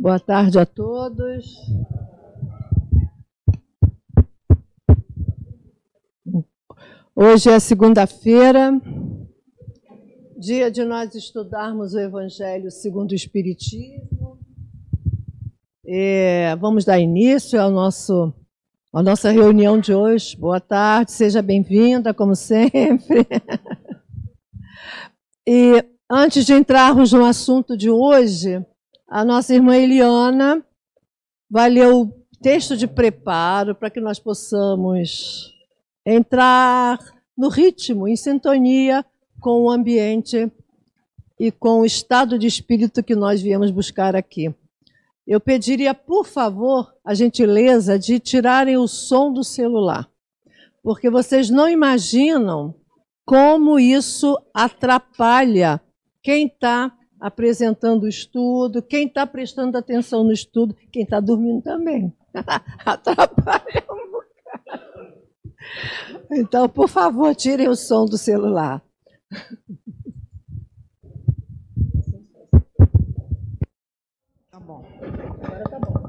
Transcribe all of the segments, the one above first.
Boa tarde a todos. Hoje é segunda-feira, dia de nós estudarmos o Evangelho segundo o Espiritismo. Vamos dar início ao nosso, à nossa reunião de hoje. Boa tarde, seja bem-vinda, como sempre. E antes de entrarmos no assunto de hoje, a nossa irmã Eliana vai ler o texto de preparo para que nós possamos entrar no ritmo, em sintonia com o ambiente e com o estado de espírito que nós viemos buscar aqui. Eu pediria, por favor, a gentileza de tirarem o som do celular, porque vocês não imaginam como isso atrapalha quem está apresentando o estudo, quem está prestando atenção no estudo, quem está dormindo também. Atrapalha um bocado. Então, por favor, tirem o som do celular. Tá bom. Agora tá bom.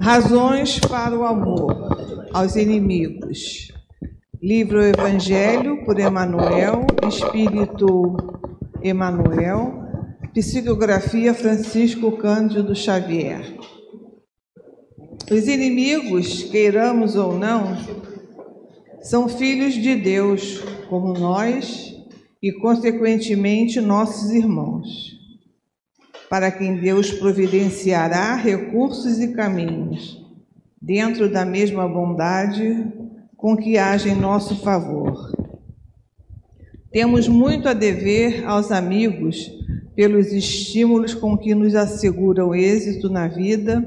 Razões para o amor aos inimigos. Livro Evangelho por Emanuel, Espírito Emanuel, Psicografia Francisco Cândido Xavier. Os inimigos, queiramos ou não, são filhos de Deus, como nós e, consequentemente, nossos irmãos, para quem Deus providenciará recursos e caminhos, dentro da mesma bondade com que age em nosso favor. Temos muito a dever aos amigos pelos estímulos com que nos asseguram êxito na vida,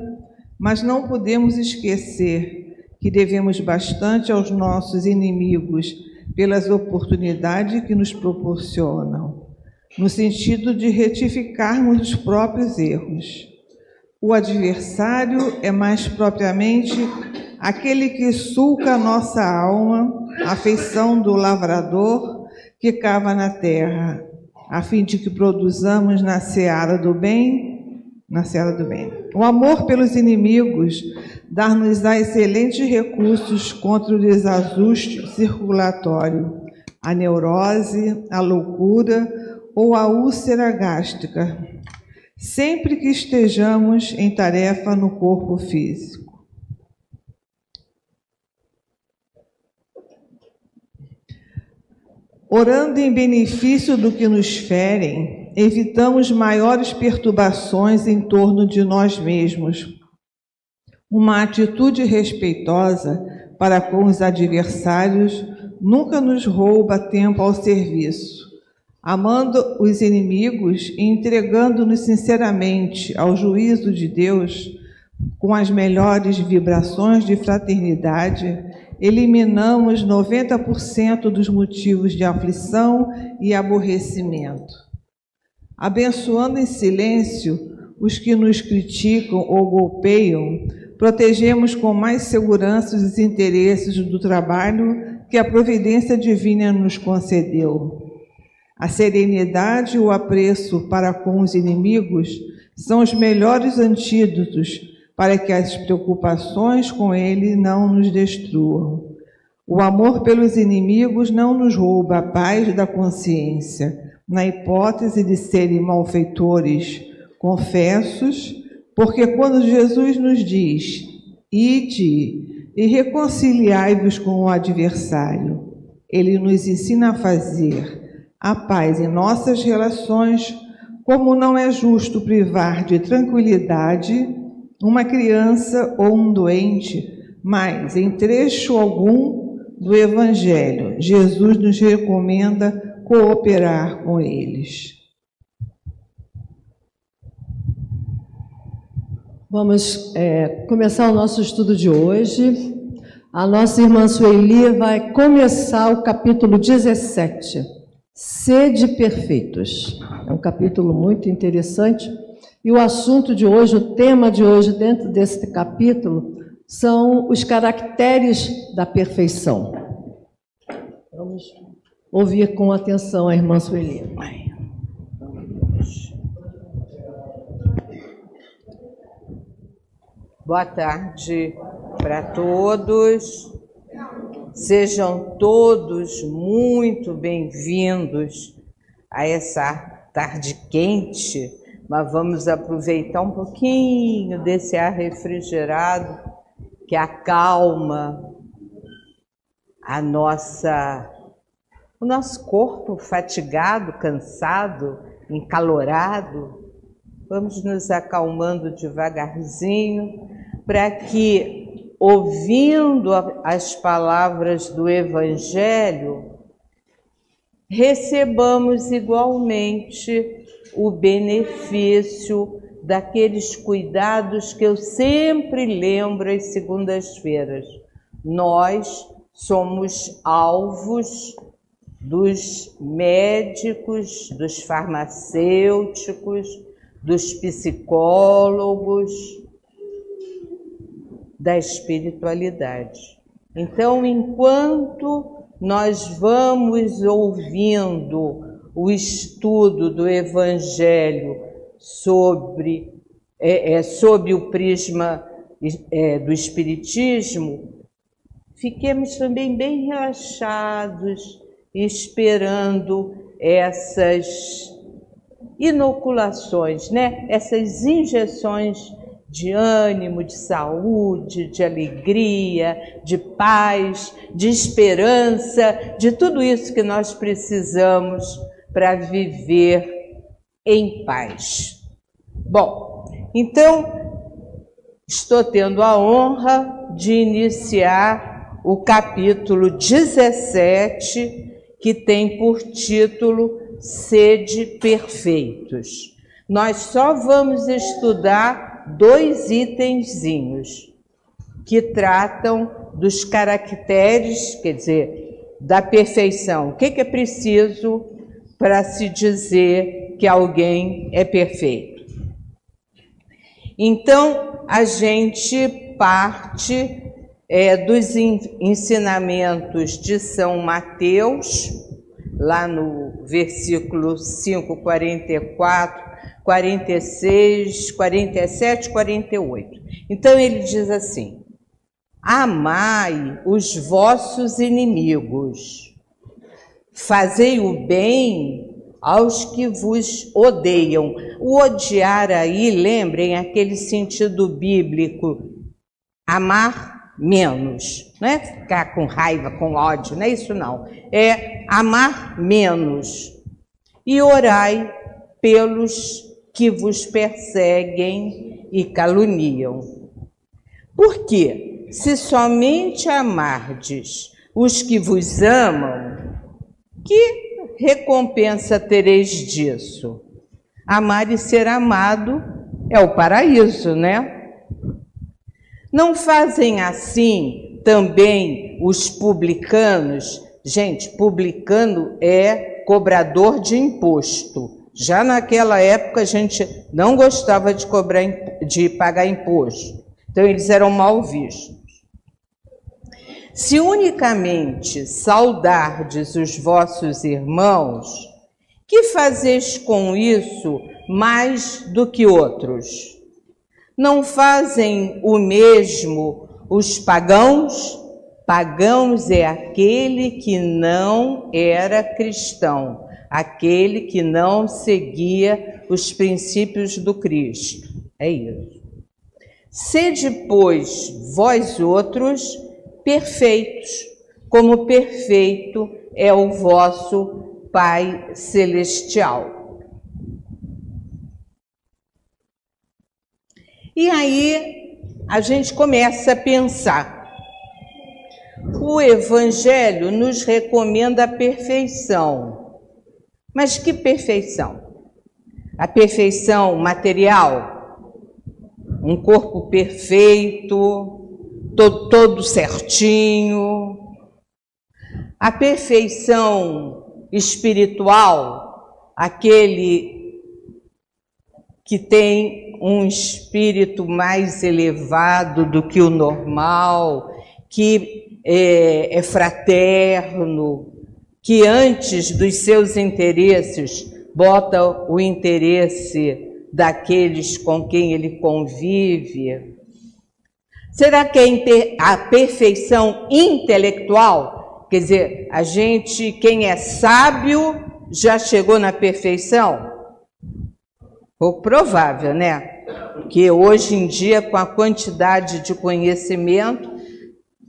mas não podemos esquecer que devemos bastante aos nossos inimigos pelas oportunidades que nos proporcionam, no sentido de retificarmos os próprios erros. O adversário é mais propriamente aquele que sulca a nossa alma, a feição do lavrador que cava na terra, a fim de que produzamos na seara do bem, na seara do bem. O amor pelos inimigos dar-nos-á excelentes recursos contra o desajuste circulatório, a neurose, a loucura ou a úlcera gástrica, sempre que estejamos em tarefa no corpo físico. Orando em benefício do que nos ferem, evitamos maiores perturbações em torno de nós mesmos. Uma atitude respeitosa para com os adversários nunca nos rouba tempo ao serviço. Amando os inimigos e entregando-nos sinceramente ao juízo de Deus, com as melhores vibrações de fraternidade, eliminamos 90% dos motivos de aflição e aborrecimento. Abençoando em silêncio os que nos criticam ou golpeiam, protegemos com mais segurança os interesses do trabalho que a providência divina nos concedeu. A serenidade e o apreço para com os inimigos são os melhores antídotos para que as preocupações com ele não nos destruam. O amor pelos inimigos não nos rouba a paz da consciência, na hipótese de serem malfeitores confessos, porque quando Jesus nos diz: Ide e reconciliai-vos com o adversário, ele nos ensina a fazer a paz em nossas relações, como não é justo privar de tranquilidade uma criança ou um doente, mas em trecho algum do Evangelho, Jesus nos recomenda cooperar com eles. Vamos é, começar o nosso estudo de hoje. A nossa irmã Sueli vai começar o capítulo 17, Sede Perfeitos. É um capítulo muito interessante e o assunto de hoje, o tema de hoje, dentro desse capítulo, são os caracteres da perfeição. Vamos ouvir com atenção a irmã Sueli. Boa tarde para todos. Sejam todos muito bem-vindos a essa tarde quente, mas vamos aproveitar um pouquinho desse ar refrigerado que acalma a nossa o nosso corpo fatigado, cansado, encalorado, Vamos nos acalmando devagarzinho, para que, ouvindo as palavras do Evangelho, recebamos igualmente o benefício daqueles cuidados que eu sempre lembro às segundas-feiras. Nós somos alvos dos médicos, dos farmacêuticos, dos psicólogos, da espiritualidade. Então, enquanto nós vamos ouvindo o estudo do Evangelho sobre, é, é, sob o prisma é, do Espiritismo, fiquemos também bem relaxados, esperando essas inoculações, né? Essas injeções de ânimo, de saúde, de alegria, de paz, de esperança, de tudo isso que nós precisamos para viver em paz. Bom, então estou tendo a honra de iniciar o capítulo 17, que tem por título sede perfeitos. Nós só vamos estudar dois itenzinhos que tratam dos caracteres, quer dizer, da perfeição. O que é preciso para se dizer que alguém é perfeito? Então, a gente parte é, dos ensinamentos de São Mateus, lá no versículo 5, 44, 46, 47, 48. Então ele diz assim: Amai os vossos inimigos, fazei o bem aos que vos odeiam. O odiar aí, lembrem aquele sentido bíblico, amar menos. Não é ficar com raiva, com ódio, não é isso não. É amar menos. E orai pelos que vos perseguem e caluniam. Por quê? Se somente amardes os que vos amam, que recompensa tereis disso? Amar e ser amado é o paraíso, né? Não fazem assim também os publicanos? Gente, publicano é cobrador de imposto. Já naquela época a gente não gostava de cobrar de pagar imposto. Então eles eram mal vistos. Se unicamente saudardes os vossos irmãos, que fazeis com isso mais do que outros? Não fazem o mesmo os pagãos? Pagãos é aquele que não era cristão, aquele que não seguia os princípios do Cristo. É isso. Sede, pois, vós outros perfeitos, como perfeito é o vosso Pai Celestial. E aí a gente começa a pensar. O Evangelho nos recomenda a perfeição. Mas que perfeição? A perfeição material? Um corpo perfeito, todo, todo certinho. A perfeição espiritual, aquele que tem um espírito mais elevado do que o normal, que é, é fraterno, que antes dos seus interesses bota o interesse daqueles com quem ele convive. Será que é a perfeição intelectual? Quer dizer, a gente, quem é sábio, já chegou na perfeição? Pouco provável, né? Que hoje em dia, com a quantidade de conhecimento,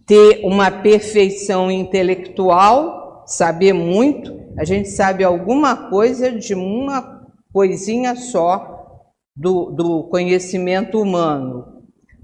ter uma perfeição intelectual, saber muito, a gente sabe alguma coisa de uma coisinha só do, do conhecimento humano.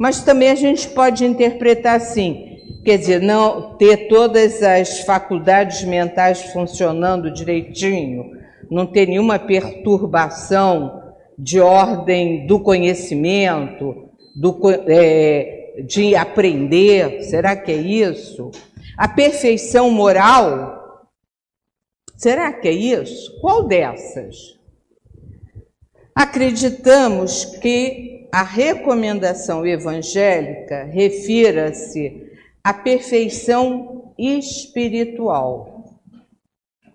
Mas também a gente pode interpretar assim, quer dizer, não ter todas as faculdades mentais funcionando direitinho, não ter nenhuma perturbação de ordem do conhecimento, do, é, de aprender, será que é isso? A perfeição moral, será que é isso? Qual dessas? Acreditamos que a recomendação evangélica refira-se à perfeição espiritual,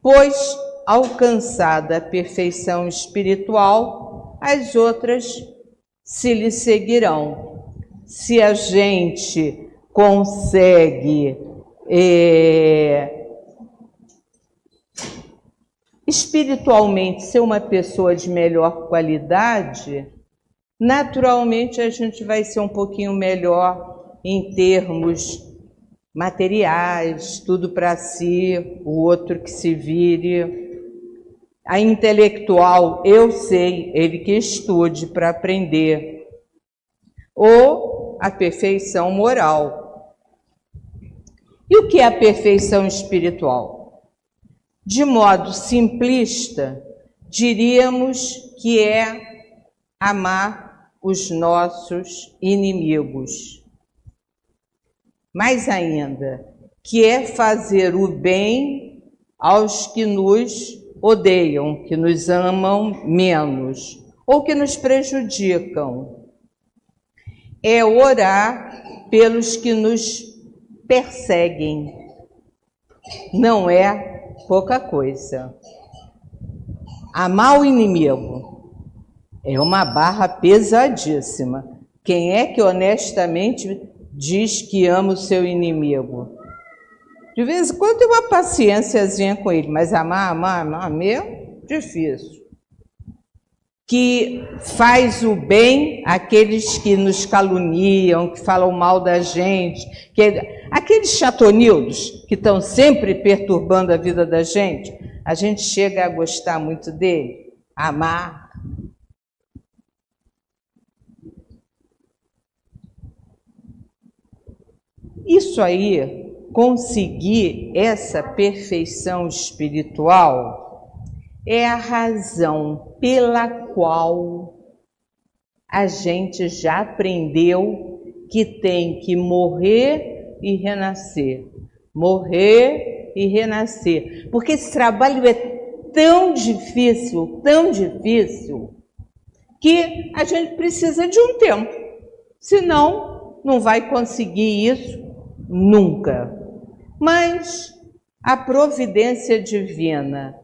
pois, alcançada a perfeição espiritual, as outras se lhe seguirão. Se a gente consegue é, espiritualmente ser uma pessoa de melhor qualidade, naturalmente a gente vai ser um pouquinho melhor em termos materiais, tudo para si, o outro que se vire. A intelectual, eu sei, ele que estude para aprender. Ou a perfeição moral. E o que é a perfeição espiritual? De modo simplista, diríamos que é amar os nossos inimigos. Mais ainda, que é fazer o bem aos que nos odeiam, que nos amam menos ou que nos prejudicam. É orar pelos que nos perseguem. Não é pouca coisa. Amar o inimigo é uma barra pesadíssima. Quem é que honestamente diz que ama o seu inimigo? De vez em quando tem uma paciênciazinha com ele, mas amar, amar, amar mesmo, difícil. Que faz o bem àqueles que nos caluniam, que falam mal da gente, que, aqueles chatonildos que estão sempre perturbando a vida da gente, a gente chega a gostar muito dele, amar. Isso aí conseguir essa perfeição espiritual é a razão pela qual a gente já aprendeu que tem que morrer e renascer. Morrer e renascer. Porque esse trabalho é tão difícil, tão difícil, que a gente precisa de um tempo. Senão, não vai conseguir isso nunca. Mas a providência divina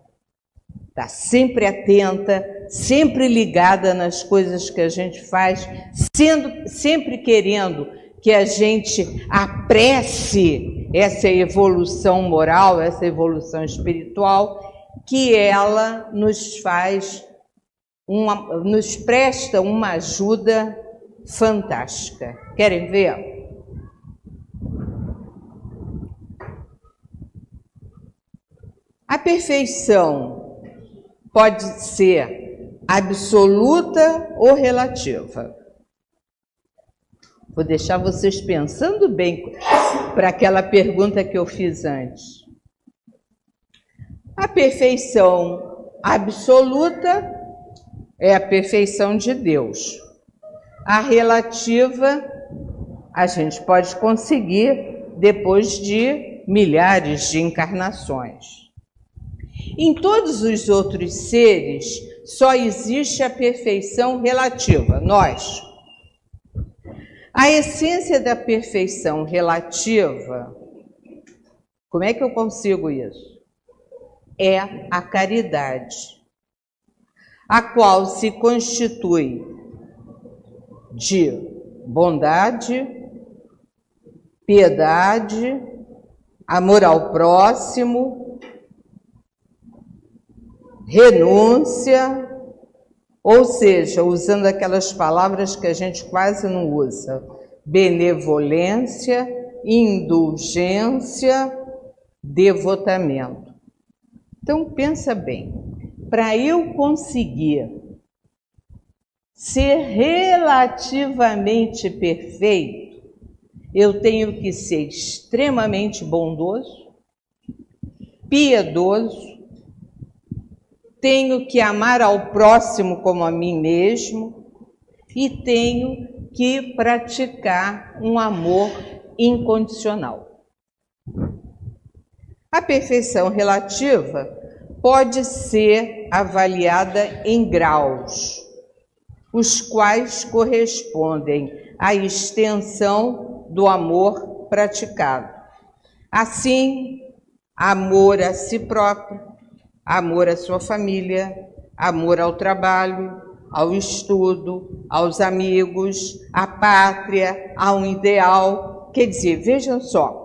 está sempre atenta, sempre ligada nas coisas que a gente faz, sendo sempre querendo que a gente apresse essa evolução moral, essa evolução espiritual, que ela nos faz uma, nos presta uma ajuda fantástica. Querem ver? A perfeição pode ser absoluta ou relativa. Vou deixar vocês pensando bem para aquela pergunta que eu fiz antes. A perfeição absoluta é a perfeição de Deus. A relativa a gente pode conseguir depois de milhares de encarnações. Em todos os outros seres, só existe a perfeição relativa, nós. A essência da perfeição relativa, como é que eu consigo isso? É a caridade, a qual se constitui de bondade, piedade, amor ao próximo, renúncia, ou seja, usando aquelas palavras que a gente quase não usa, benevolência, indulgência, devotamento. Então pensa bem, para eu conseguir ser relativamente perfeito, eu tenho que ser extremamente bondoso, piedoso, tenho que amar ao próximo como a mim mesmo e tenho que praticar um amor incondicional. A perfeição relativa pode ser avaliada em graus, os quais correspondem à extensão do amor praticado. Assim, amor a si próprio, amor à sua família, amor ao trabalho, ao estudo, aos amigos, à pátria, a um ideal. Quer dizer, vejam só,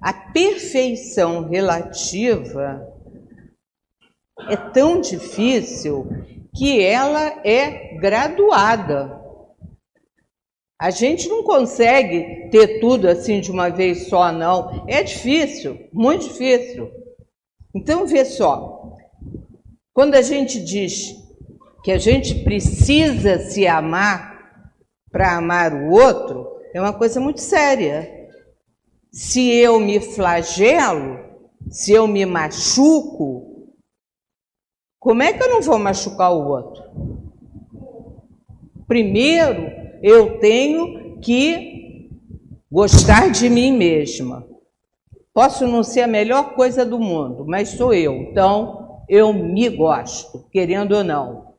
a perfeição relativa é tão difícil que ela é graduada. A gente não consegue ter tudo assim de uma vez só, não. É difícil, muito difícil. Então, vê só, quando a gente diz que a gente precisa se amar para amar o outro, é uma coisa muito séria. Se eu me flagelo, se eu me machuco, como é que eu não vou machucar o outro? Primeiro, eu tenho que gostar de mim mesma. Posso não ser a melhor coisa do mundo, mas sou eu. Então, eu me gosto, querendo ou não.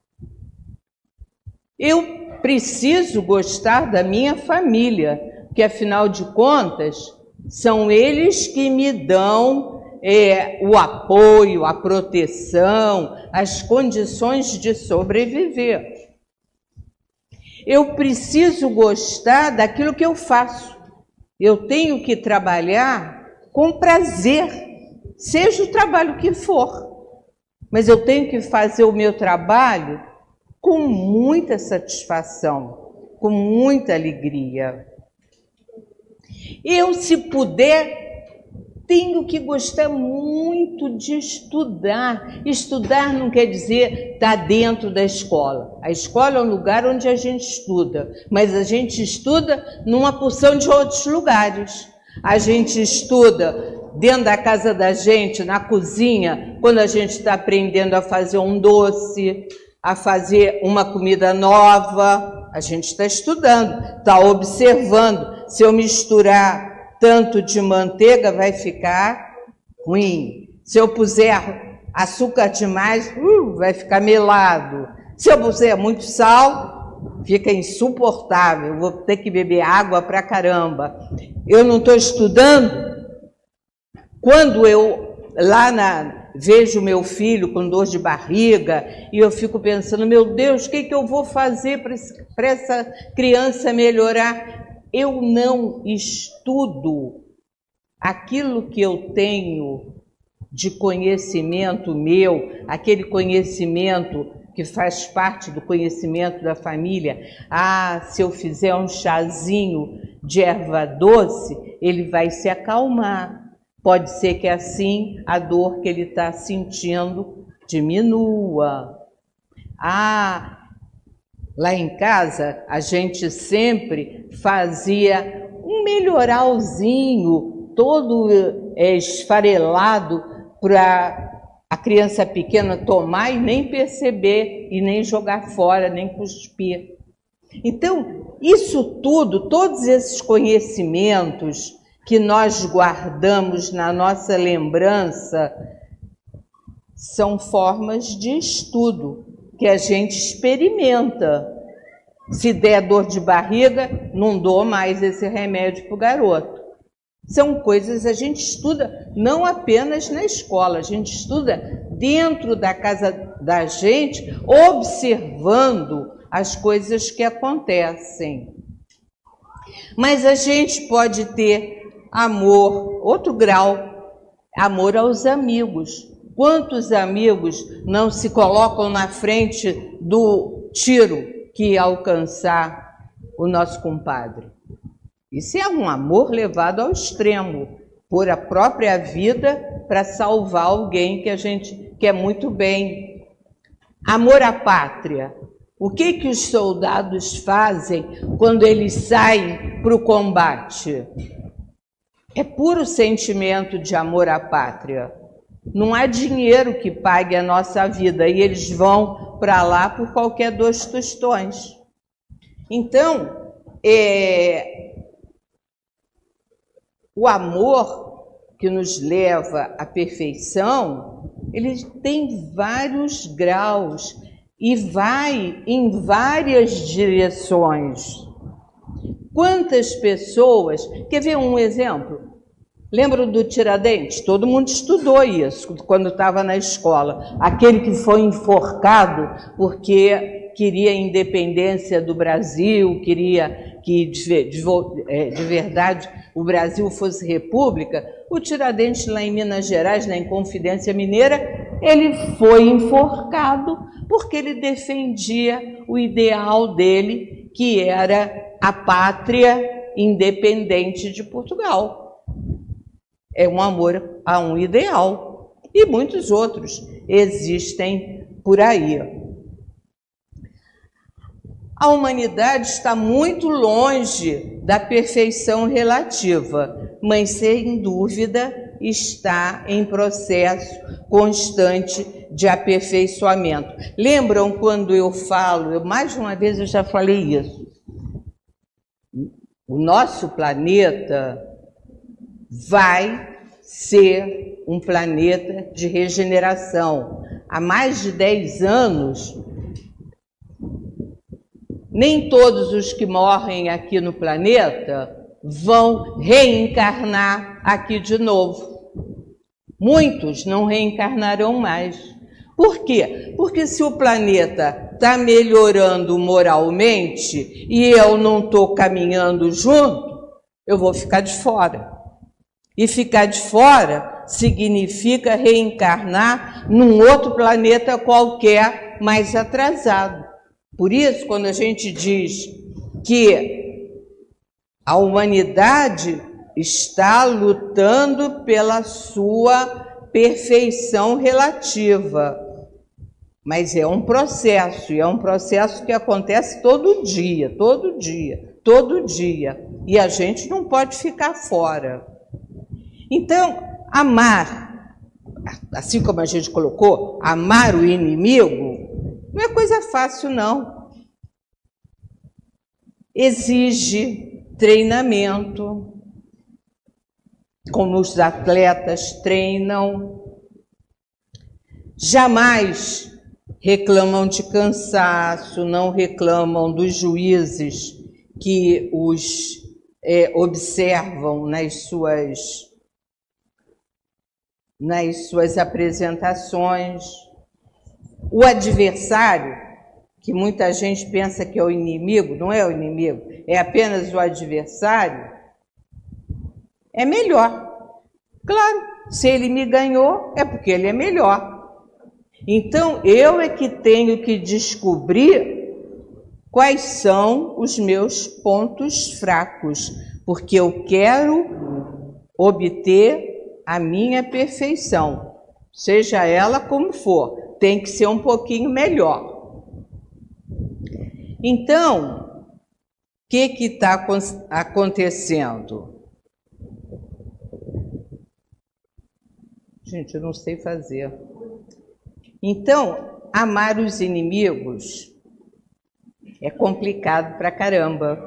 Eu preciso gostar da minha família, que afinal de contas, são eles que me dão é, o apoio, a proteção, as condições de sobreviver. Eu preciso gostar daquilo que eu faço. Eu tenho que trabalhar com prazer, seja o trabalho que for. Mas eu tenho que fazer o meu trabalho com muita satisfação, com muita alegria. Eu, se puder, tenho que gostar muito de estudar. Estudar não quer dizer estar dentro da escola. A escola é um lugar onde a gente estuda, mas a gente estuda numa porção de outros lugares. A gente estuda dentro da casa da gente, na cozinha, quando a gente está aprendendo a fazer um doce, a fazer uma comida nova. A gente está estudando, está observando. Se eu misturar tanto de manteiga, vai ficar ruim. Se eu puser açúcar demais, uh, vai ficar melado. Se eu puser muito sal, fica insuportável. Vou ter que beber água para caramba. Eu não estou estudando. Quando eu lá na, vejo meu filho com dor de barriga e eu fico pensando, meu Deus, o que, que eu vou fazer para essa criança melhorar? Eu não estudo aquilo que eu tenho de conhecimento meu, aquele conhecimento que faz parte do conhecimento da família. Ah, se eu fizer um chazinho de erva doce, ele vai se acalmar. Pode ser que assim a dor que ele está sentindo diminua. Ah, lá em casa a gente sempre fazia um melhoralzinho todo é, esfarelado para criança pequena tomar e nem perceber, e nem jogar fora, nem cuspir. Então, isso tudo, todos esses conhecimentos, que nós guardamos na nossa lembrança são formas de estudo que a gente experimenta. Se der dor de barriga, não dou mais esse remédio para o garoto. São coisas a gente estuda não apenas na escola, a gente estuda dentro da casa da gente, observando as coisas que acontecem. Mas a gente pode ter amor, outro grau, amor aos amigos. Quantos amigos não se colocam na frente do tiro que alcançar o nosso compadre? Isso é um amor levado ao extremo, por a própria vida para salvar alguém que a gente quer muito bem. Amor à pátria. O que que os soldados fazem quando eles saem para o combate? É puro sentimento de amor à pátria. Não há dinheiro que pague a nossa vida e eles vão para lá por qualquer dois tostões. Então, é, o amor que nos leva à perfeição, ele tem vários graus e vai em várias direções. Quantas pessoas. Quer ver um exemplo? Lembra do Tiradentes? Todo mundo estudou isso quando estava na escola. Aquele que foi enforcado porque queria a independência do Brasil, queria que de, de, é, de verdade o Brasil fosse república. O Tiradentes, lá em Minas Gerais, na Inconfidência Mineira, ele foi enforcado porque ele defendia o ideal dele, que era a pátria independente de Portugal é um amor a um ideal. E muitos outros existem por aí. A humanidade está muito longe da perfeição relativa, mas sem dúvida está em processo constante de aperfeiçoamento. Lembram quando eu falo, eu, mais uma vez eu já falei isso. O nosso planeta vai ser um planeta de regeneração. Há mais de 10 anos, nem todos os que morrem aqui no planeta vão reencarnar aqui de novo. Muitos não reencarnarão mais. Por quê? Porque se o planeta está melhorando moralmente e eu não estou caminhando junto, eu vou ficar de fora. E ficar de fora significa reencarnar num outro planeta qualquer mais atrasado. Por isso, quando a gente diz que a humanidade está lutando pela sua perfeição relativa, mas é um processo, e é um processo que acontece todo dia, todo dia, todo dia, e a gente não pode ficar fora. Então, amar, assim como a gente colocou, amar o inimigo, não é coisa fácil, não. Exige treinamento, como os atletas treinam. Jamais reclamam de cansaço, não reclamam dos juízes que os é, observam nas suas nas suas apresentações. O adversário, que muita gente pensa que é o inimigo, não é o inimigo, é apenas o adversário, é melhor. Claro, se ele me ganhou, é porque ele é melhor. Então eu é que tenho que descobrir quais são os meus pontos fracos, porque eu quero obter a minha perfeição, seja ela como for, tem que ser um pouquinho melhor. Então, o que está acontecendo? Gente, eu não sei fazer. Então, amar os inimigos é complicado pra caramba,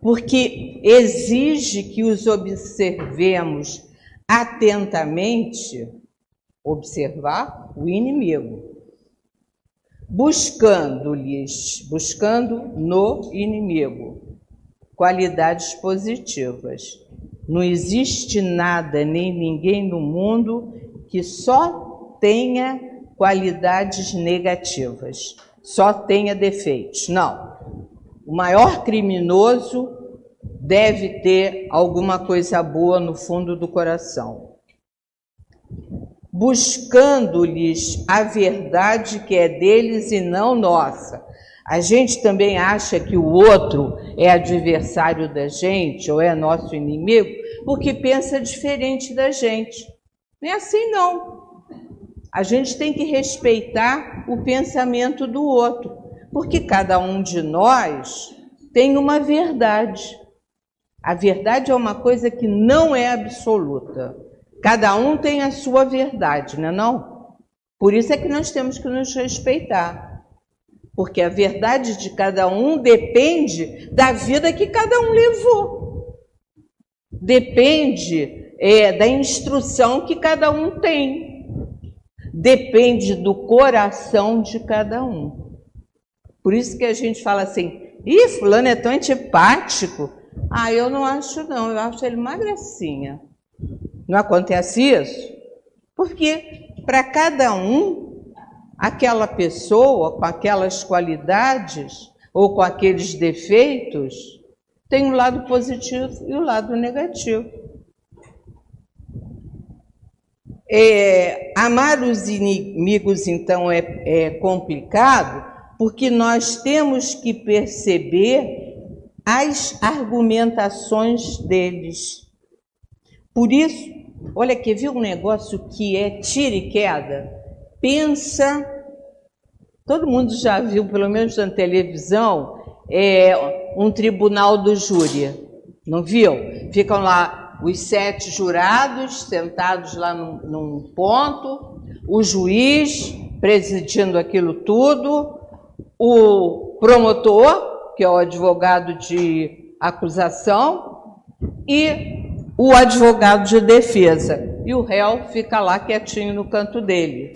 porque exige que os observemos atentamente observar o inimigo, buscando-lhes, buscando no inimigo qualidades positivas. Não existe nada nem ninguém no mundo que só tenha qualidades negativas, só tenha defeitos. Não. O maior criminoso deve ter alguma coisa boa no fundo do coração. Buscando-lhes a verdade que é deles e não nossa. A gente também acha que o outro é adversário da gente ou é nosso inimigo porque pensa diferente da gente. Não é assim, não. A gente tem que respeitar o pensamento do outro, porque cada um de nós tem uma verdade. A verdade é uma coisa que não é absoluta. Cada um tem a sua verdade, não é não? Por isso é que nós temos que nos respeitar. Porque a verdade de cada um depende da vida que cada um levou. Depende é, da instrução que cada um tem. Depende do coração de cada um. Por isso que a gente fala assim, Ih, fulano é tão antipático. Ah, eu não acho não, eu acho ele uma gracinha. Não acontece isso? Porque para cada um, aquela pessoa com aquelas qualidades ou com aqueles defeitos tem um lado positivo e o um lado negativo. É, amar os inimigos, então, é, é complicado, porque nós temos que perceber as argumentações deles. Por isso, olha aqui, viu um negócio que é tira e queda? Pensa, todo mundo já viu, pelo menos na televisão, é, um tribunal do júri, não viu? Ficam lá os sete jurados sentados lá num, num ponto, o juiz presidindo aquilo tudo, o promotor, que é o advogado de acusação, e o advogado de defesa. E o réu fica lá quietinho no canto dele.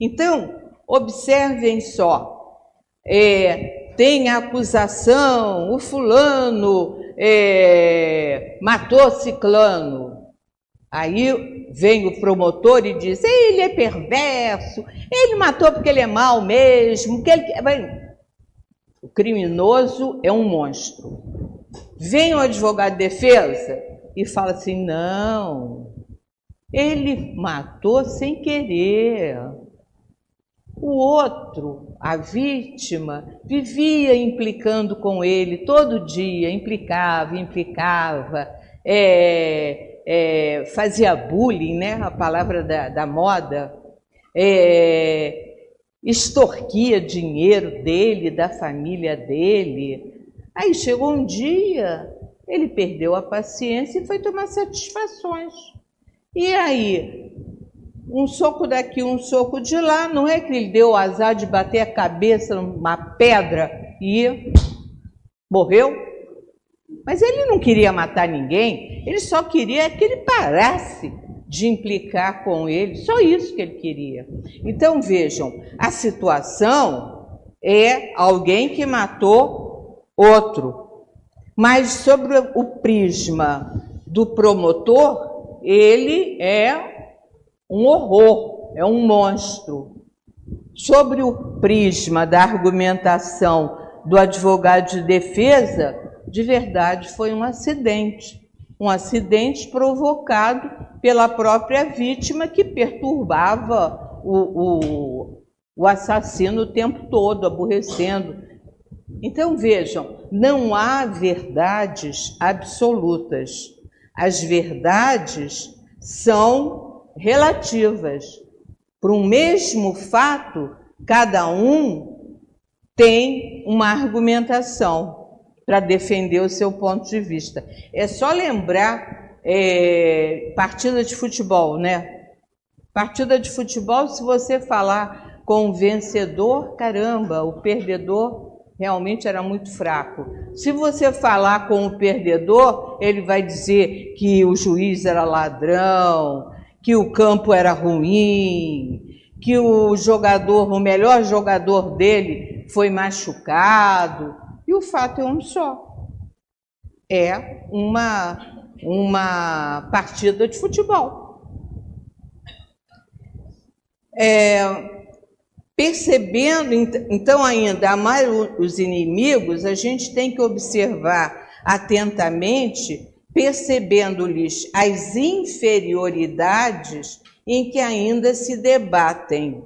Então, observem só: é, tem a acusação, o fulano é, matou ciclano. Aí vem o promotor e diz: ele é perverso, ele matou porque ele é mau mesmo. Que ele... O criminoso é um monstro. Vem o advogado de defesa e fala assim: não, ele matou sem querer. O outro, a vítima, vivia implicando com ele todo dia, implicava, implicava. É, é, fazia bullying, né? A palavra da, da moda, é, extorquia dinheiro dele, da família dele. Aí chegou um dia, ele perdeu a paciência e foi tomar satisfações. E aí, um soco daqui, um soco de lá, não é que ele deu o azar de bater a cabeça numa pedra e morreu? Mas ele não queria matar ninguém, ele só queria que ele parasse de implicar com ele, só isso que ele queria. Então vejam, a situação é alguém que matou outro. Mas sobre o prisma do promotor, ele é um horror, é um monstro. Sobre o prisma da argumentação do advogado de defesa, de verdade foi um acidente. Um acidente provocado pela própria vítima que perturbava o, o, o assassino o tempo todo, aborrecendo. Então vejam, não há verdades absolutas. As verdades são relativas. Para um mesmo fato, cada um tem uma argumentação para defender o seu ponto de vista. É só lembrar é, partida de futebol, né? Partida de futebol, se você falar com o vencedor, caramba, o perdedor realmente era muito fraco. Se você falar com o perdedor, ele vai dizer que o juiz era ladrão, que o campo era ruim, que o jogador, o melhor jogador dele foi machucado. E o fato é um só. É uma, uma partida de futebol. É, percebendo, então, ainda amar os inimigos, a gente tem que observar atentamente, percebendo-lhes as inferioridades em que ainda se debatem,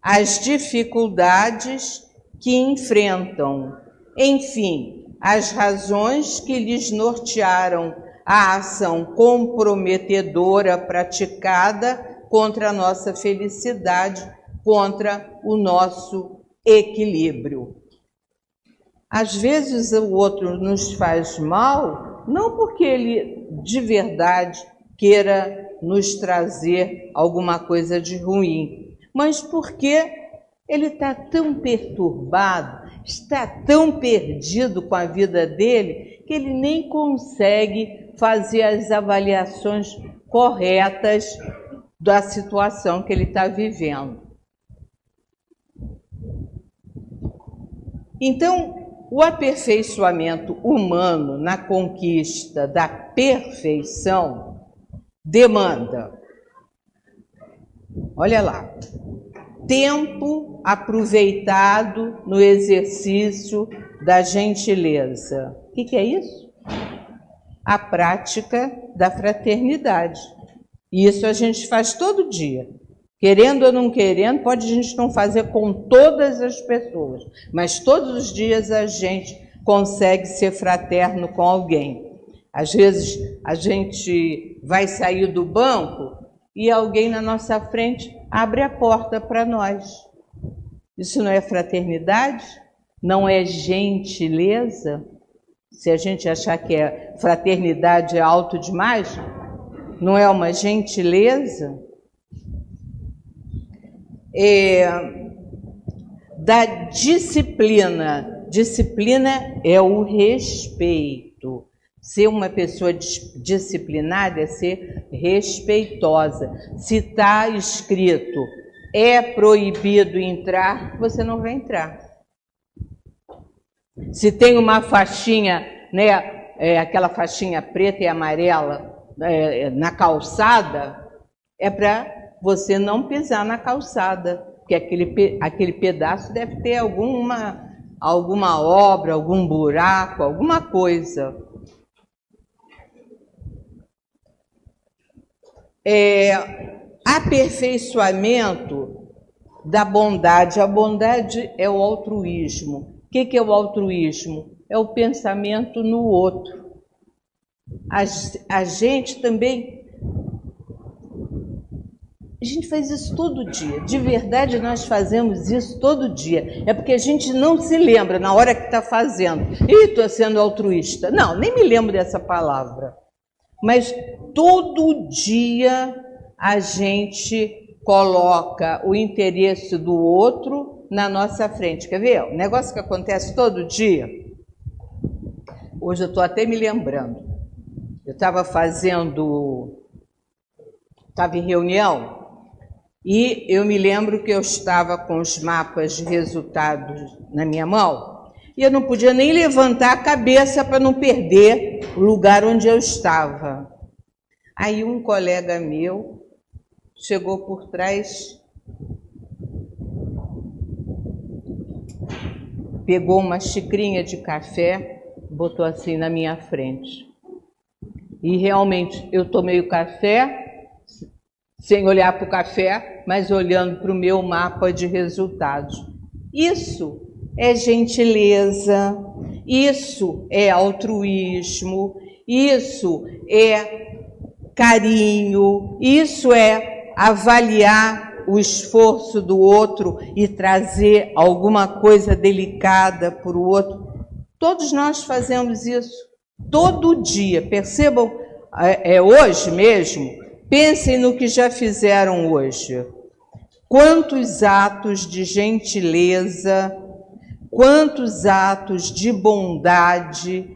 as dificuldades que enfrentam, enfim, as razões que lhes nortearam a ação comprometedora praticada contra a nossa felicidade, contra o nosso equilíbrio. Às vezes o outro nos faz mal, não porque ele de verdade queira nos trazer alguma coisa de ruim, mas porque ele está tão perturbado, está tão perdido com a vida dele, que ele nem consegue fazer as avaliações corretas da situação que ele está vivendo. Então, o aperfeiçoamento humano na conquista da perfeição demanda, olha lá, tempo aproveitado no exercício da gentileza. O que, que é isso? A prática da fraternidade. E isso a gente faz todo dia. Querendo ou não querendo, pode a gente não fazer com todas as pessoas, mas todos os dias a gente consegue ser fraterno com alguém. Às vezes a gente vai sair do banco e alguém na nossa frente abre a porta para nós. Isso não é fraternidade? Não é gentileza? Se a gente achar que é fraternidade é alto demais, não é uma gentileza? É, da disciplina. Disciplina é o respeito. Ser uma pessoa disciplinada é ser respeitosa. Se está escrito é proibido entrar, você não vai entrar. Se tem uma faixinha, né, é, aquela faixinha preta e amarela é, na calçada, é para você não pisar na calçada, porque aquele, aquele pedaço deve ter alguma, alguma obra, algum buraco, alguma coisa. É, aperfeiçoamento da bondade. A bondade é o altruísmo. O que, é o altruísmo? É o pensamento no outro. A, a gente também a gente faz isso todo dia. De verdade, nós fazemos isso todo dia. É porque a gente não se lembra na hora que está fazendo. Ih, estou sendo altruísta. Não, nem me lembro dessa palavra. Mas todo dia a gente coloca o interesse do outro na nossa frente. Quer ver? Um negócio que acontece todo dia. Hoje eu estou até me lembrando. Eu estava fazendo. Estava em reunião e eu me lembro que eu estava com os mapas de resultados na minha mão e eu não podia nem levantar a cabeça para não perder o lugar onde eu estava. Aí um colega meu chegou por trás, pegou uma xicrinha de café, botou assim na minha frente. E realmente eu tomei o café, sem olhar para o café, mas olhando para o meu mapa de resultados. Isso é gentileza, isso é altruísmo, isso é carinho, isso é avaliar o esforço do outro e trazer alguma coisa delicada para o outro. Todos nós fazemos isso todo dia. Percebam, é, é hoje mesmo, Pensem no que já fizeram hoje. Quantos atos de gentileza, quantos atos de bondade,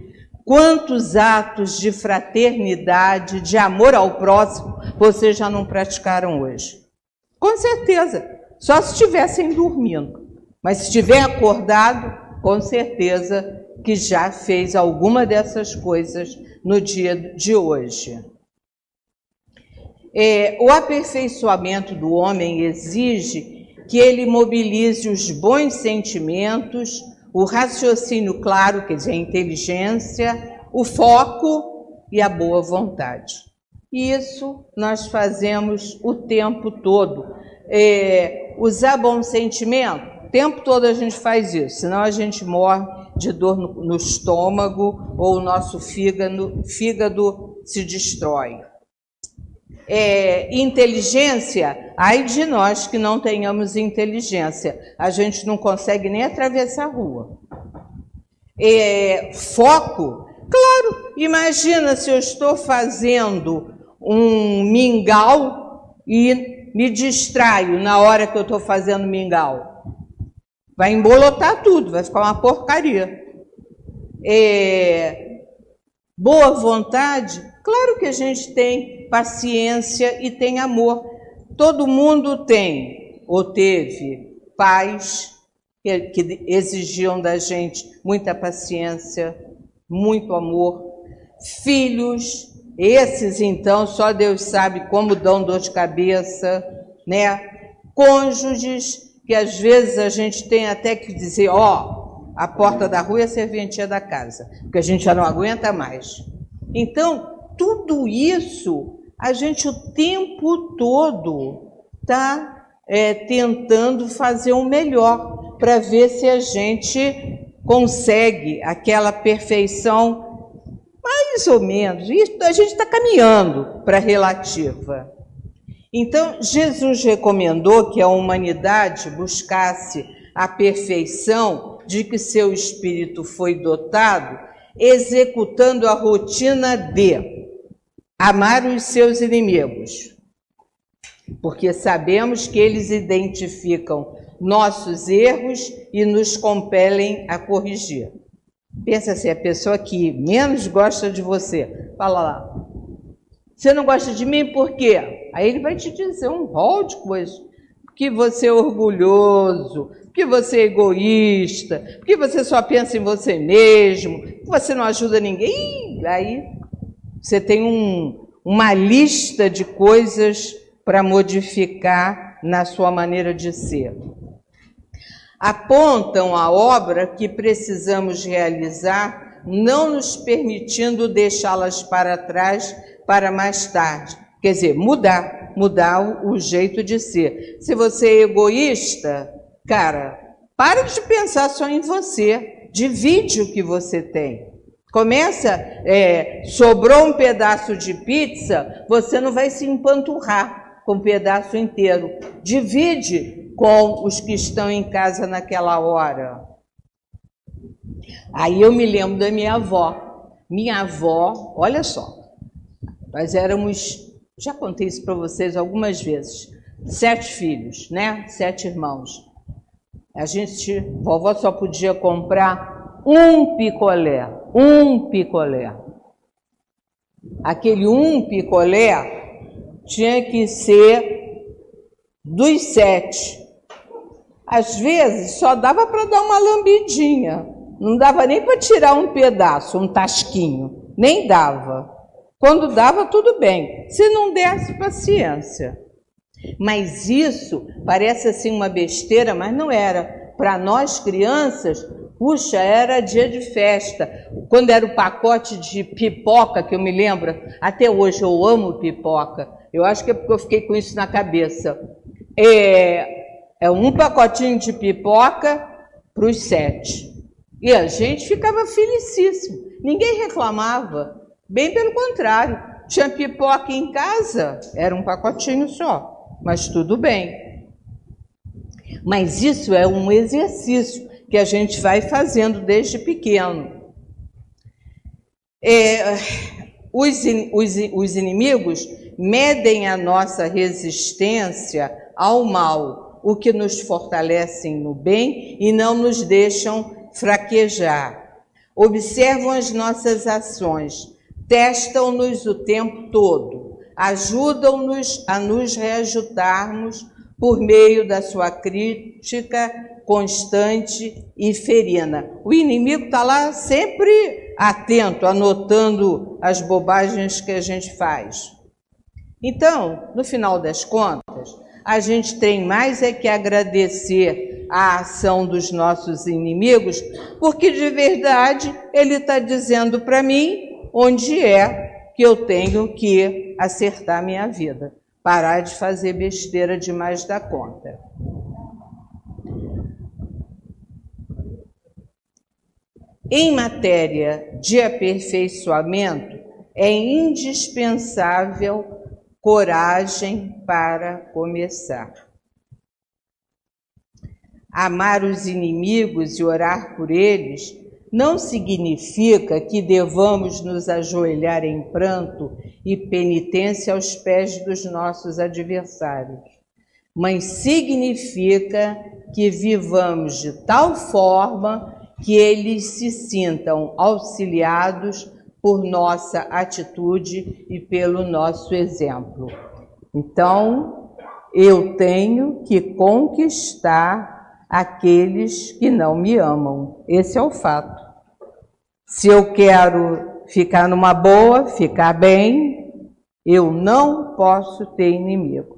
quantos atos de fraternidade, de amor ao próximo, vocês já não praticaram hoje? Com certeza, só se estivessem dormindo. Mas se estiver acordado, com certeza que já fez alguma dessas coisas no dia de hoje. É, o aperfeiçoamento do homem exige que ele mobilize os bons sentimentos, o raciocínio claro, quer dizer, a inteligência, o foco e a boa vontade. Isso nós fazemos o tempo todo. É, usar bom sentimento, o tempo todo a gente faz isso, senão a gente morre de dor no, no estômago ou o nosso fígado, fígado se destrói. É, inteligência, ai de nós que não tenhamos inteligência, a gente não consegue nem atravessar a rua. É, foco, claro, imagina se eu estou fazendo um mingau e me distraio na hora que eu estou fazendo mingau. Vai embolotar tudo, vai ficar uma porcaria. É, boa vontade, claro que a gente tem paciência e tem amor. Todo mundo tem ou teve pais que, que exigiam da gente muita paciência, muito amor, filhos, esses então só Deus sabe como dão dor de cabeça, né? Cônjuges que às vezes a gente tem até que dizer, ó, a porta da rua é a serventia da casa, porque a gente já não aguenta mais. Então, tudo isso, a gente o tempo todo está é, tentando fazer o melhor para ver se a gente consegue aquela perfeição mais ou menos. Isso, a gente está caminhando para a relativa. Então, Jesus recomendou que a humanidade buscasse a perfeição de que seu espírito foi dotado, executando a rotina de amar os seus inimigos, porque sabemos que eles identificam nossos erros e nos compelem a corrigir. Pensa assim, a pessoa que menos gosta de você, fala lá, você não gosta de mim por quê? Aí ele vai te dizer um rol de coisas. Que você é orgulhoso, que você é egoísta, que você só pensa em você mesmo, que você não ajuda ninguém. Aí você tem um, uma lista de coisas para modificar na sua maneira de ser. Apontam a obra que precisamos realizar, não nos permitindo deixá-las para trás para mais tarde. Quer dizer, mudar, mudar o, jeito de ser. Se você é egoísta, cara, para de pensar só em você. Divide o que você tem. Começa, é, sobrou um pedaço de pizza, você não vai se empanturrar com o um pedaço inteiro. Divide com os que estão em casa naquela hora. Aí eu me lembro da minha avó. Minha avó, olha só, nós éramos, já contei isso para vocês algumas vezes, sete filhos, né? Sete irmãos. A gente, vovó só podia comprar um picolé, um picolé. Aquele um picolé tinha que ser dos sete. Às vezes só dava para dar uma lambidinha, não dava nem para tirar um pedaço, um tasquinho, nem dava. Quando dava, tudo bem. Se não desse, paciência. Mas isso parece assim uma besteira, mas não era. Para nós crianças, puxa, era dia de festa. Quando era o pacote de pipoca, que eu me lembro, até hoje eu amo pipoca. Eu acho que é porque eu fiquei com isso na cabeça. É, é um pacotinho de pipoca para os sete. E a gente ficava felicíssimo. Ninguém reclamava. Bem pelo contrário, tinha pipoca em casa, era um pacotinho só, mas tudo bem. Mas isso é um exercício que a gente vai fazendo desde pequeno. É, os, os, os inimigos medem a nossa resistência ao mal, o que nos fortalecem no bem e não nos deixam fraquejar. Observam as nossas ações testam-nos o tempo todo, ajudam-nos a nos reajudarmos por meio da sua crítica constante e ferina. O inimigo está lá sempre atento, anotando as bobagens que a gente faz. Então, no final das contas, a gente tem mais é que agradecer a ação dos nossos inimigos, porque de verdade ele está dizendo para mim onde é que eu tenho que acertar minha vida, parar de fazer besteira demais da conta. Em matéria de aperfeiçoamento, é indispensável coragem para começar. Amar os inimigos e orar por eles não significa que devamos nos ajoelhar em pranto e penitência aos pés dos nossos adversários, mas significa que vivamos de tal forma que eles se sintam auxiliados por nossa atitude e pelo nosso exemplo. Então, eu tenho que conquistar aqueles que não me amam. Esse é o fato. Se eu quero ficar numa boa, ficar bem, eu não posso ter inimigo.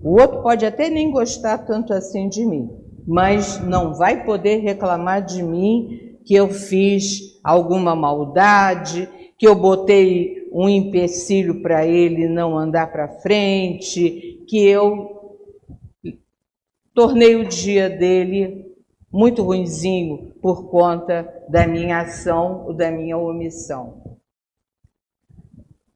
O outro pode até nem gostar tanto assim de mim, mas não vai poder reclamar de mim que eu fiz alguma maldade, que eu botei um empecilho para ele não andar para frente, que eu tornei o dia dele muito ruinzinho por conta da minha ação ou da minha omissão.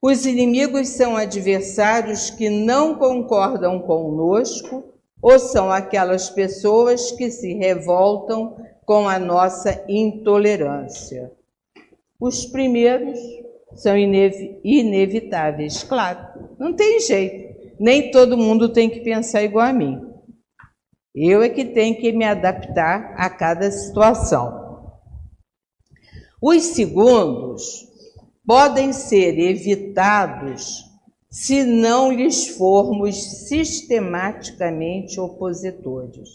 Os inimigos são adversários que não concordam conosco ou são aquelas pessoas que se revoltam com a nossa intolerância. Os primeiros são inev inevitáveis, claro, não tem jeito. Nem todo mundo tem que pensar igual a mim. Eu é que tenho que me adaptar a cada situação. Os segundos podem ser evitados se não lhes formos sistematicamente opositores,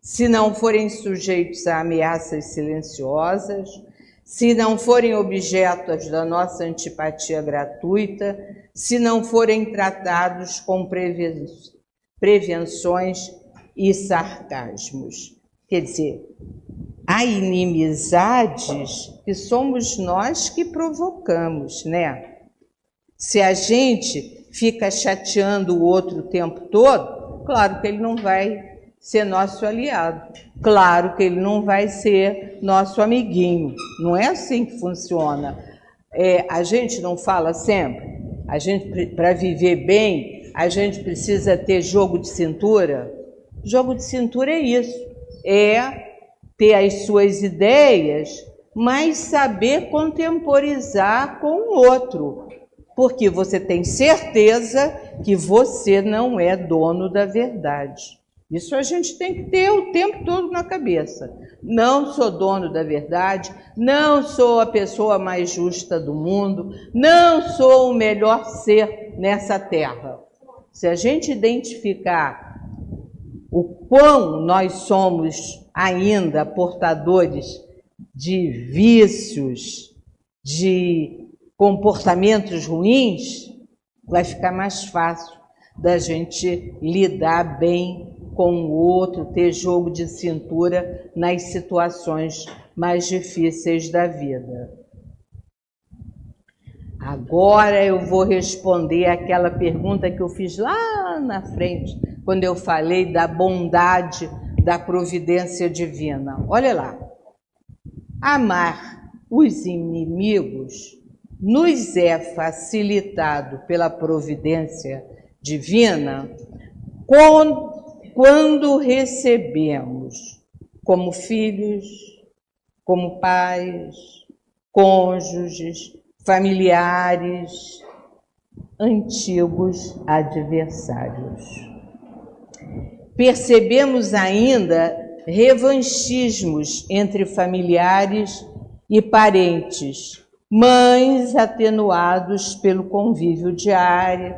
se não forem sujeitos a ameaças silenciosas, se não forem objetos da nossa antipatia gratuita, se não forem tratados com prevenções e sarcasmos. Quer dizer, há inimizades que somos nós que provocamos, né? Se a gente fica chateando o outro o tempo todo, claro que ele não vai ser nosso aliado. Claro que ele não vai ser nosso amiguinho. Não é assim que funciona. É, a gente não fala sempre. A gente para viver bem, a gente precisa ter jogo de cintura. Jogo de cintura é isso. É ter as suas ideias, mas saber contemporizar com o outro porque você tem certeza que você não é dono da verdade. Isso a gente tem que ter o tempo todo na cabeça. Não sou dono da verdade, não sou a pessoa mais justa do mundo, não sou o melhor ser nessa terra. Se a gente identificar o quão nós somos ainda portadores de vícios, de comportamentos ruins, vai ficar mais fácil da gente lidar bem com o outro, ter jogo de cintura nas situações mais difíceis da vida. Agora eu vou responder aquela pergunta que eu fiz lá na frente, quando eu falei da bondade da providência divina. Olha lá. Amar os inimigos nos é facilitado pela providência divina quando recebemos como filhos, como pais, cônjuges, familiares, antigos adversários. Percebemos ainda revanchismos entre familiares e parentes mães atenuados pelo convívio diário,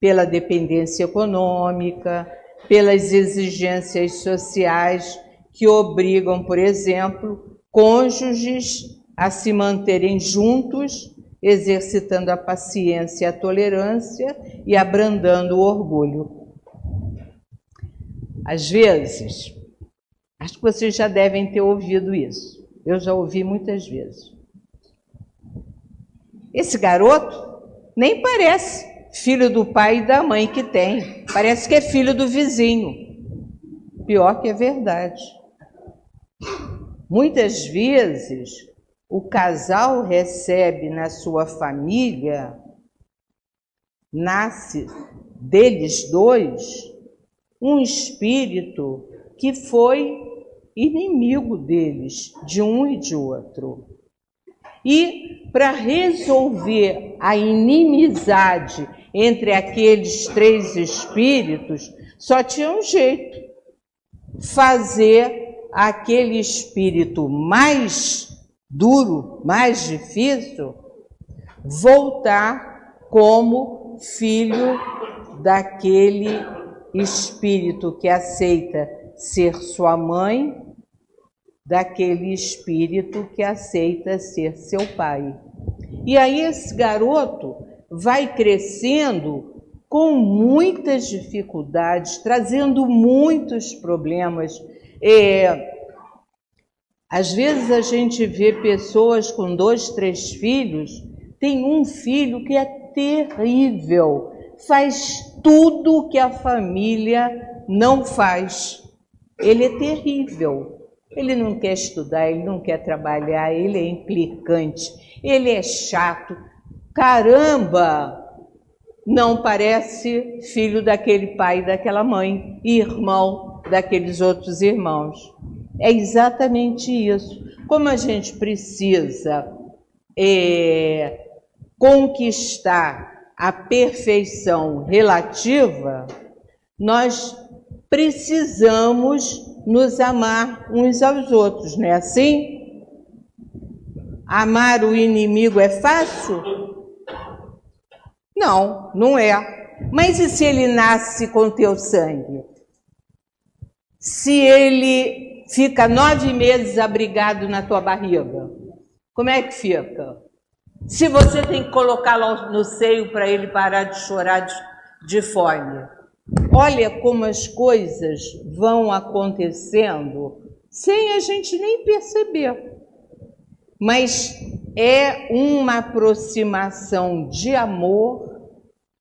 pela dependência econômica, pelas exigências sociais que obrigam, por exemplo, cônjuges a se manterem juntos, exercitando a paciência e a tolerância e abrandando o orgulho. Às vezes, Acho que vocês já devem ter ouvido isso. Eu já ouvi muitas vezes. Esse garoto nem parece filho do pai e da mãe que tem. Parece que é filho do vizinho. Pior que é verdade. Muitas vezes o casal recebe na sua família, nasce deles dois, um espírito que foi inimigo deles, de um e de outro. E para resolver a inimizade entre aqueles três espíritos, só tinha um jeito: fazer aquele espírito mais duro, mais difícil, voltar como filho daquele espírito que aceita ser sua mãe, daquele espírito que aceita ser seu pai. E aí esse garoto vai crescendo com muitas dificuldades, trazendo muitos problemas. É, às vezes a gente vê pessoas com dois, três filhos, tem um filho que é terrível, faz tudo que a família não faz. Ele é terrível. Ele não quer estudar, ele não quer trabalhar, ele é implicante, ele é chato. Caramba! Não parece filho daquele pai e daquela mãe, irmão daqueles outros irmãos. É exatamente isso. Como a gente precisa é, conquistar a perfeição relativa, nós precisamos nos amar uns aos outros, não é assim? Amar o inimigo é fácil? Não, não é. Mas e se ele nasce com teu sangue? Se ele fica nove meses abrigado na tua barriga, como é que fica? Se você tem que colocá-lo no seio para ele parar de chorar de, de fome, Olha como as coisas vão acontecendo sem a gente nem perceber. Mas é uma aproximação de amor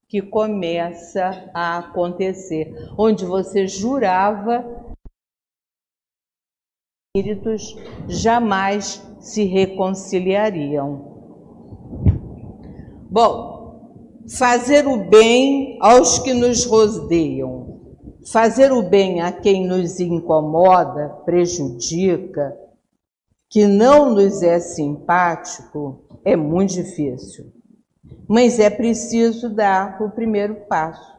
que começa a acontecer, onde você jurava espíritos jamais se reconciliariam. Bom, fazer o bem aos que nos rodeiam, fazer o bem a quem nos incomoda, prejudica, que não nos é simpático, é muito difícil. Mas é preciso dar o primeiro passo.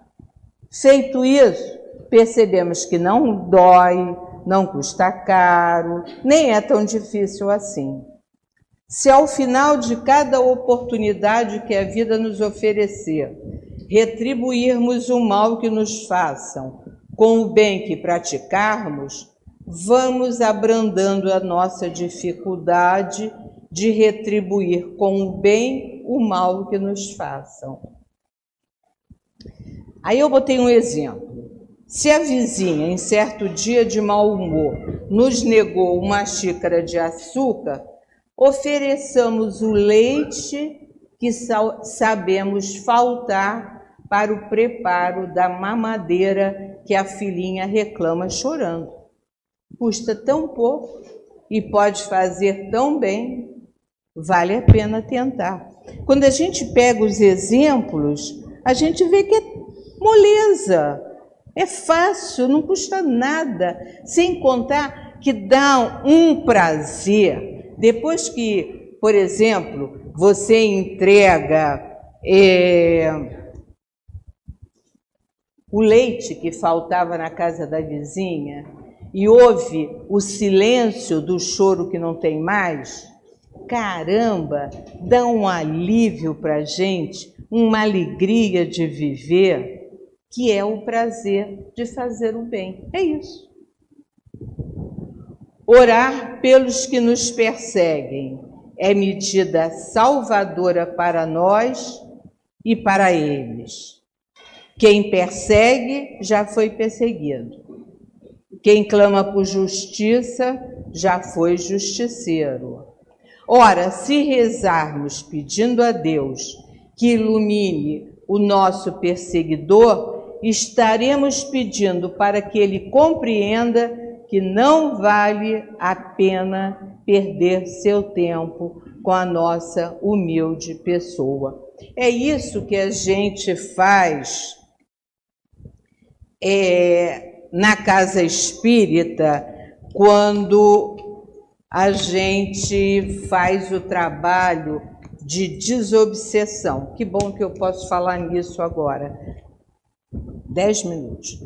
Feito isso, percebemos que não dói, não custa caro, nem é tão difícil assim. Se ao final de cada oportunidade que a vida nos oferecer, retribuirmos o mal que nos façam com o bem que praticarmos, vamos abrandando a nossa dificuldade de retribuir com o bem o mal que nos façam. Aí eu botei um exemplo. Se a vizinha, em certo dia de mau humor, nos negou uma xícara de açúcar, ofereçamos o leite que sabemos faltar para o preparo da mamadeira que a filhinha reclama chorando. Custa tão pouco e pode fazer tão bem, vale a pena tentar. Quando a gente pega os exemplos, a gente vê que é moleza, é fácil, não custa nada, sem contar que dá um prazer. Depois que, por exemplo, você entrega é, o leite que faltava na casa da vizinha e ouve o silêncio do choro que não tem mais, caramba, dá um alívio para gente, uma alegria de viver, que é o prazer de fazer o bem. É isso Orar pelos que nos perseguem é medida salvadora para nós e para eles. Quem persegue já foi perseguido. Quem clama por justiça já foi justiceiro. Ora, se rezarmos pedindo a Deus que ilumine o nosso perseguidor, estaremos pedindo para que ele compreenda que não vale a pena perder seu tempo com a nossa humilde pessoa. É isso que a gente faz é, na casa espírita quando a gente faz o trabalho de desobsessão. Que bom que eu posso falar nisso agora. Dez minutos.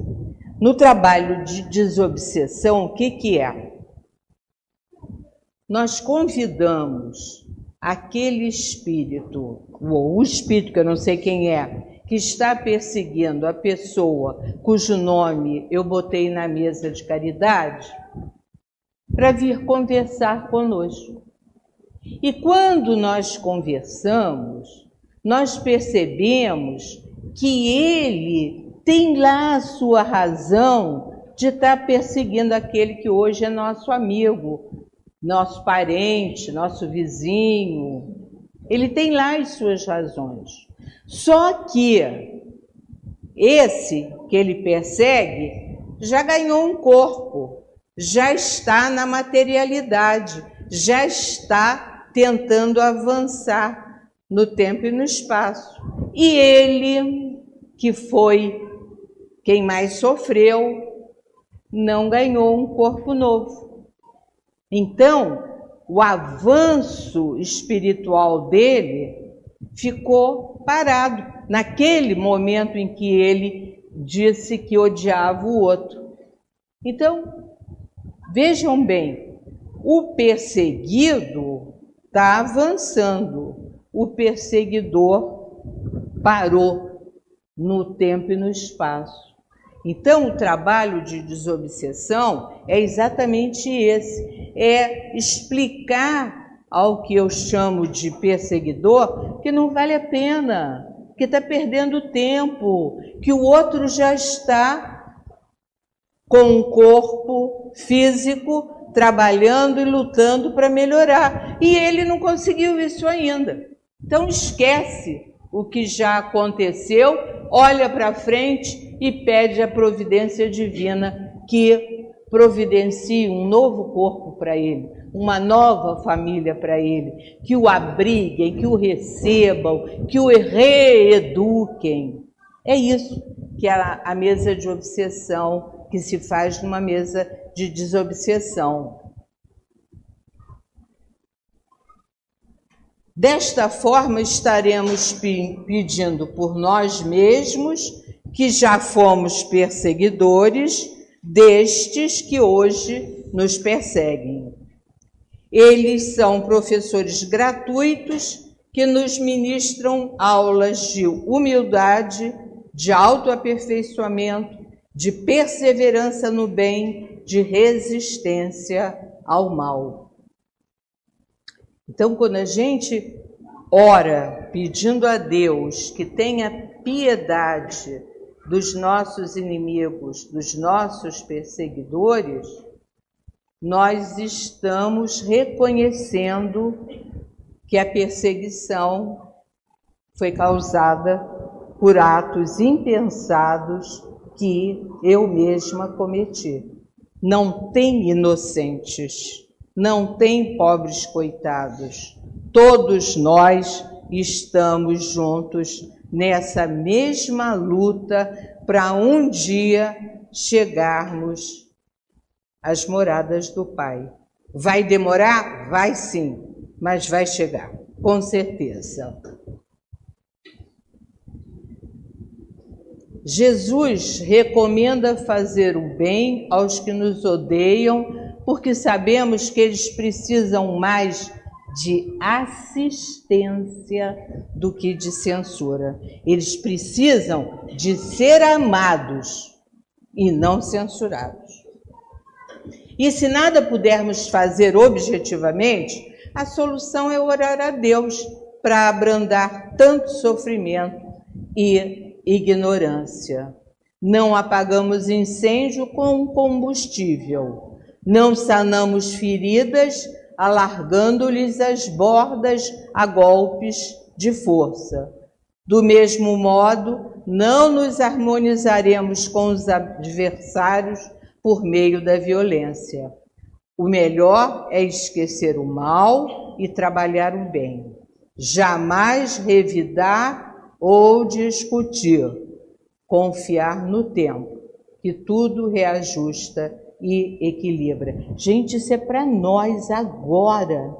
No trabalho de desobsessão, o que, que é? Nós convidamos aquele espírito, ou o espírito, que eu não sei quem é, que está perseguindo a pessoa cujo nome eu botei na mesa de caridade, para vir conversar conosco. E quando nós conversamos, nós percebemos que ele tem lá a sua razão de estar perseguindo aquele que hoje é nosso amigo, nosso parente, nosso vizinho. Ele tem lá as suas razões. Só que esse que ele persegue já ganhou um corpo, já está na materialidade, já está tentando avançar no tempo e no espaço. E ele, que foi quem mais sofreu, não ganhou um corpo novo. Então, o avanço espiritual dele ficou parado naquele momento em que ele disse que odiava o outro. Então, Vejam bem, o perseguido está avançando, o perseguidor parou no tempo e no espaço. Então, o trabalho de desobsessão é exatamente esse: é explicar ao que eu chamo de perseguidor que não vale a pena, que está perdendo tempo, que o outro já está com um corpo físico trabalhando e lutando para melhorar. E ele não conseguiu isso ainda. Então esquece o que já aconteceu, olha para frente e pede a providência divina que providencie um novo corpo para ele, uma nova família para ele, que o abriguem, que o recebam, que o reeduquem. É isso que a, a mesa de obsessão que se faz numa mesa de desobsessão. Desta forma, estaremos pedindo por nós mesmos, que já fomos perseguidores, destes que hoje nos perseguem. Eles são professores gratuitos que nos ministram aulas de humildade, de autoaperfeiçoamento, de perseverança no bem, de resistência ao mal. Então, quando a gente ora pedindo a Deus que tenha piedade dos nossos inimigos, dos nossos perseguidores, nós estamos reconhecendo que a perseguição foi causada por atos impensados que eu mesma cometi. Não tem inocentes, não tem pobres coitados. Todos nós estamos juntos nessa mesma luta para um dia chegarmos às moradas do Pai. Vai demorar? Vai sim, mas vai chegar, com certeza. Jesus recomenda fazer o bem aos que nos odeiam, porque sabemos que eles precisam mais de assistência do que de censura. Eles precisam de ser amados e não censurados. E se nada pudermos fazer objetivamente, a solução é orar a Deus para abrandar tanto sofrimento e ignorância. não apagamos incêndio com combustível, não sanamos feridas alargando-lhes as bordas a golpes de força. Do mesmo modo, não nos harmonizaremos com os adversários por meio da violência. O melhor é esquecer o mal e trabalhar o bem. Jamais revidar ou discutir. Confiar no tempo, que tudo reajusta e equilibra. Gente, isso é para nós agora.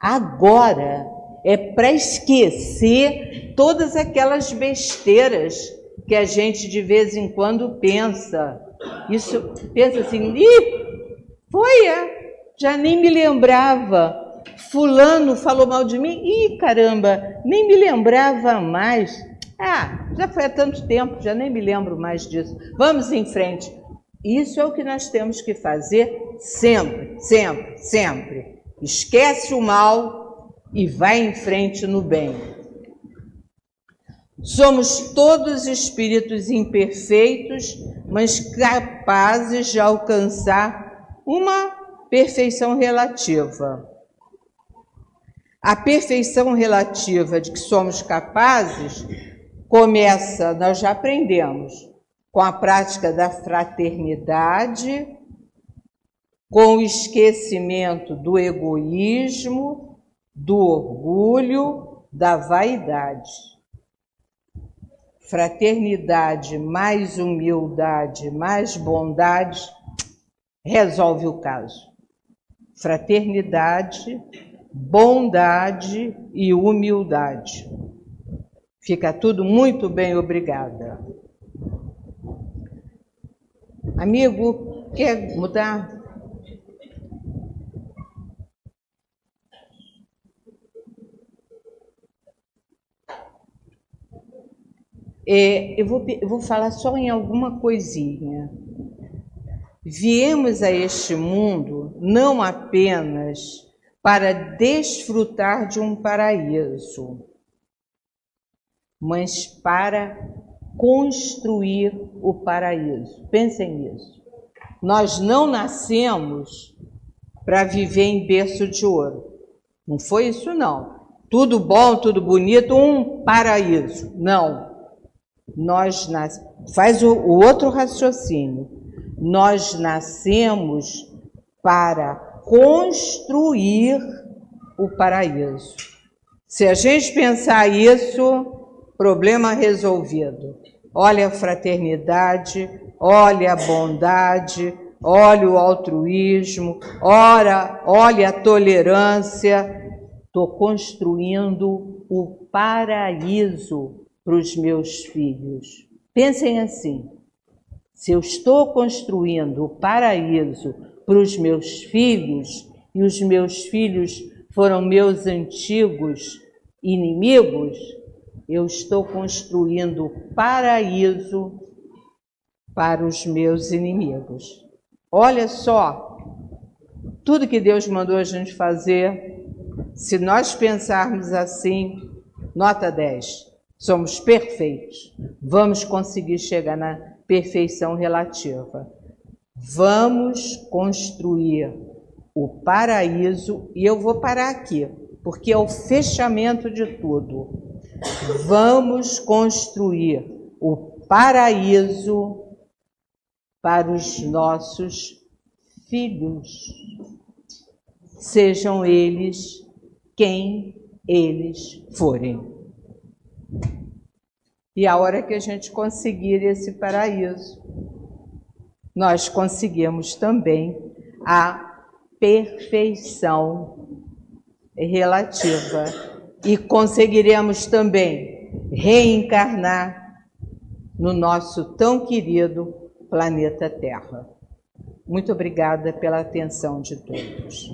Agora é para esquecer todas aquelas besteiras que a gente de vez em quando pensa. Isso pensa assim, Ih, foi, é. já nem me lembrava. Fulano falou mal de mim, ih caramba, nem me lembrava mais. Ah, já foi há tanto tempo, já nem me lembro mais disso. Vamos em frente. Isso é o que nós temos que fazer sempre, sempre, sempre. Esquece o mal e vai em frente no bem. Somos todos espíritos imperfeitos, mas capazes de alcançar uma perfeição relativa. A perfeição relativa de que somos capazes começa, nós já aprendemos, com a prática da fraternidade, com o esquecimento do egoísmo, do orgulho, da vaidade. Fraternidade mais humildade, mais bondade, resolve o caso. Fraternidade, bondade e humildade. Fica tudo muito bem, obrigada. Amigo, quer mudar? É, eu, vou, eu vou falar só em alguma coisinha. Viemos a este mundo não apenas para desfrutar de um paraíso, mas para construir o paraíso. Pensem nisso. Nós não nascemos para viver em berço de ouro. Não foi isso, não. Tudo bom, tudo bonito, um paraíso. Não. Nós nas... faz o, o outro raciocínio. Nós nascemos para construir o paraíso. Se a gente pensar isso, problema resolvido. Olha a fraternidade, olha a bondade, olha o altruísmo, ora, olha a tolerância. Estou construindo o paraíso para os meus filhos. Pensem assim: se eu estou construindo o paraíso para os meus filhos e os meus filhos foram meus antigos inimigos, eu estou construindo paraíso para os meus inimigos. Olha só, tudo que Deus mandou a gente fazer, se nós pensarmos assim, nota 10, somos perfeitos, vamos conseguir chegar na perfeição relativa. Vamos construir o paraíso, e eu vou parar aqui, porque é o fechamento de tudo. Vamos construir o paraíso para os nossos filhos, sejam eles quem eles forem. E a hora que a gente conseguir esse paraíso, nós conseguimos também a perfeição relativa e conseguiremos também reencarnar no nosso tão querido planeta Terra. Muito obrigada pela atenção de todos.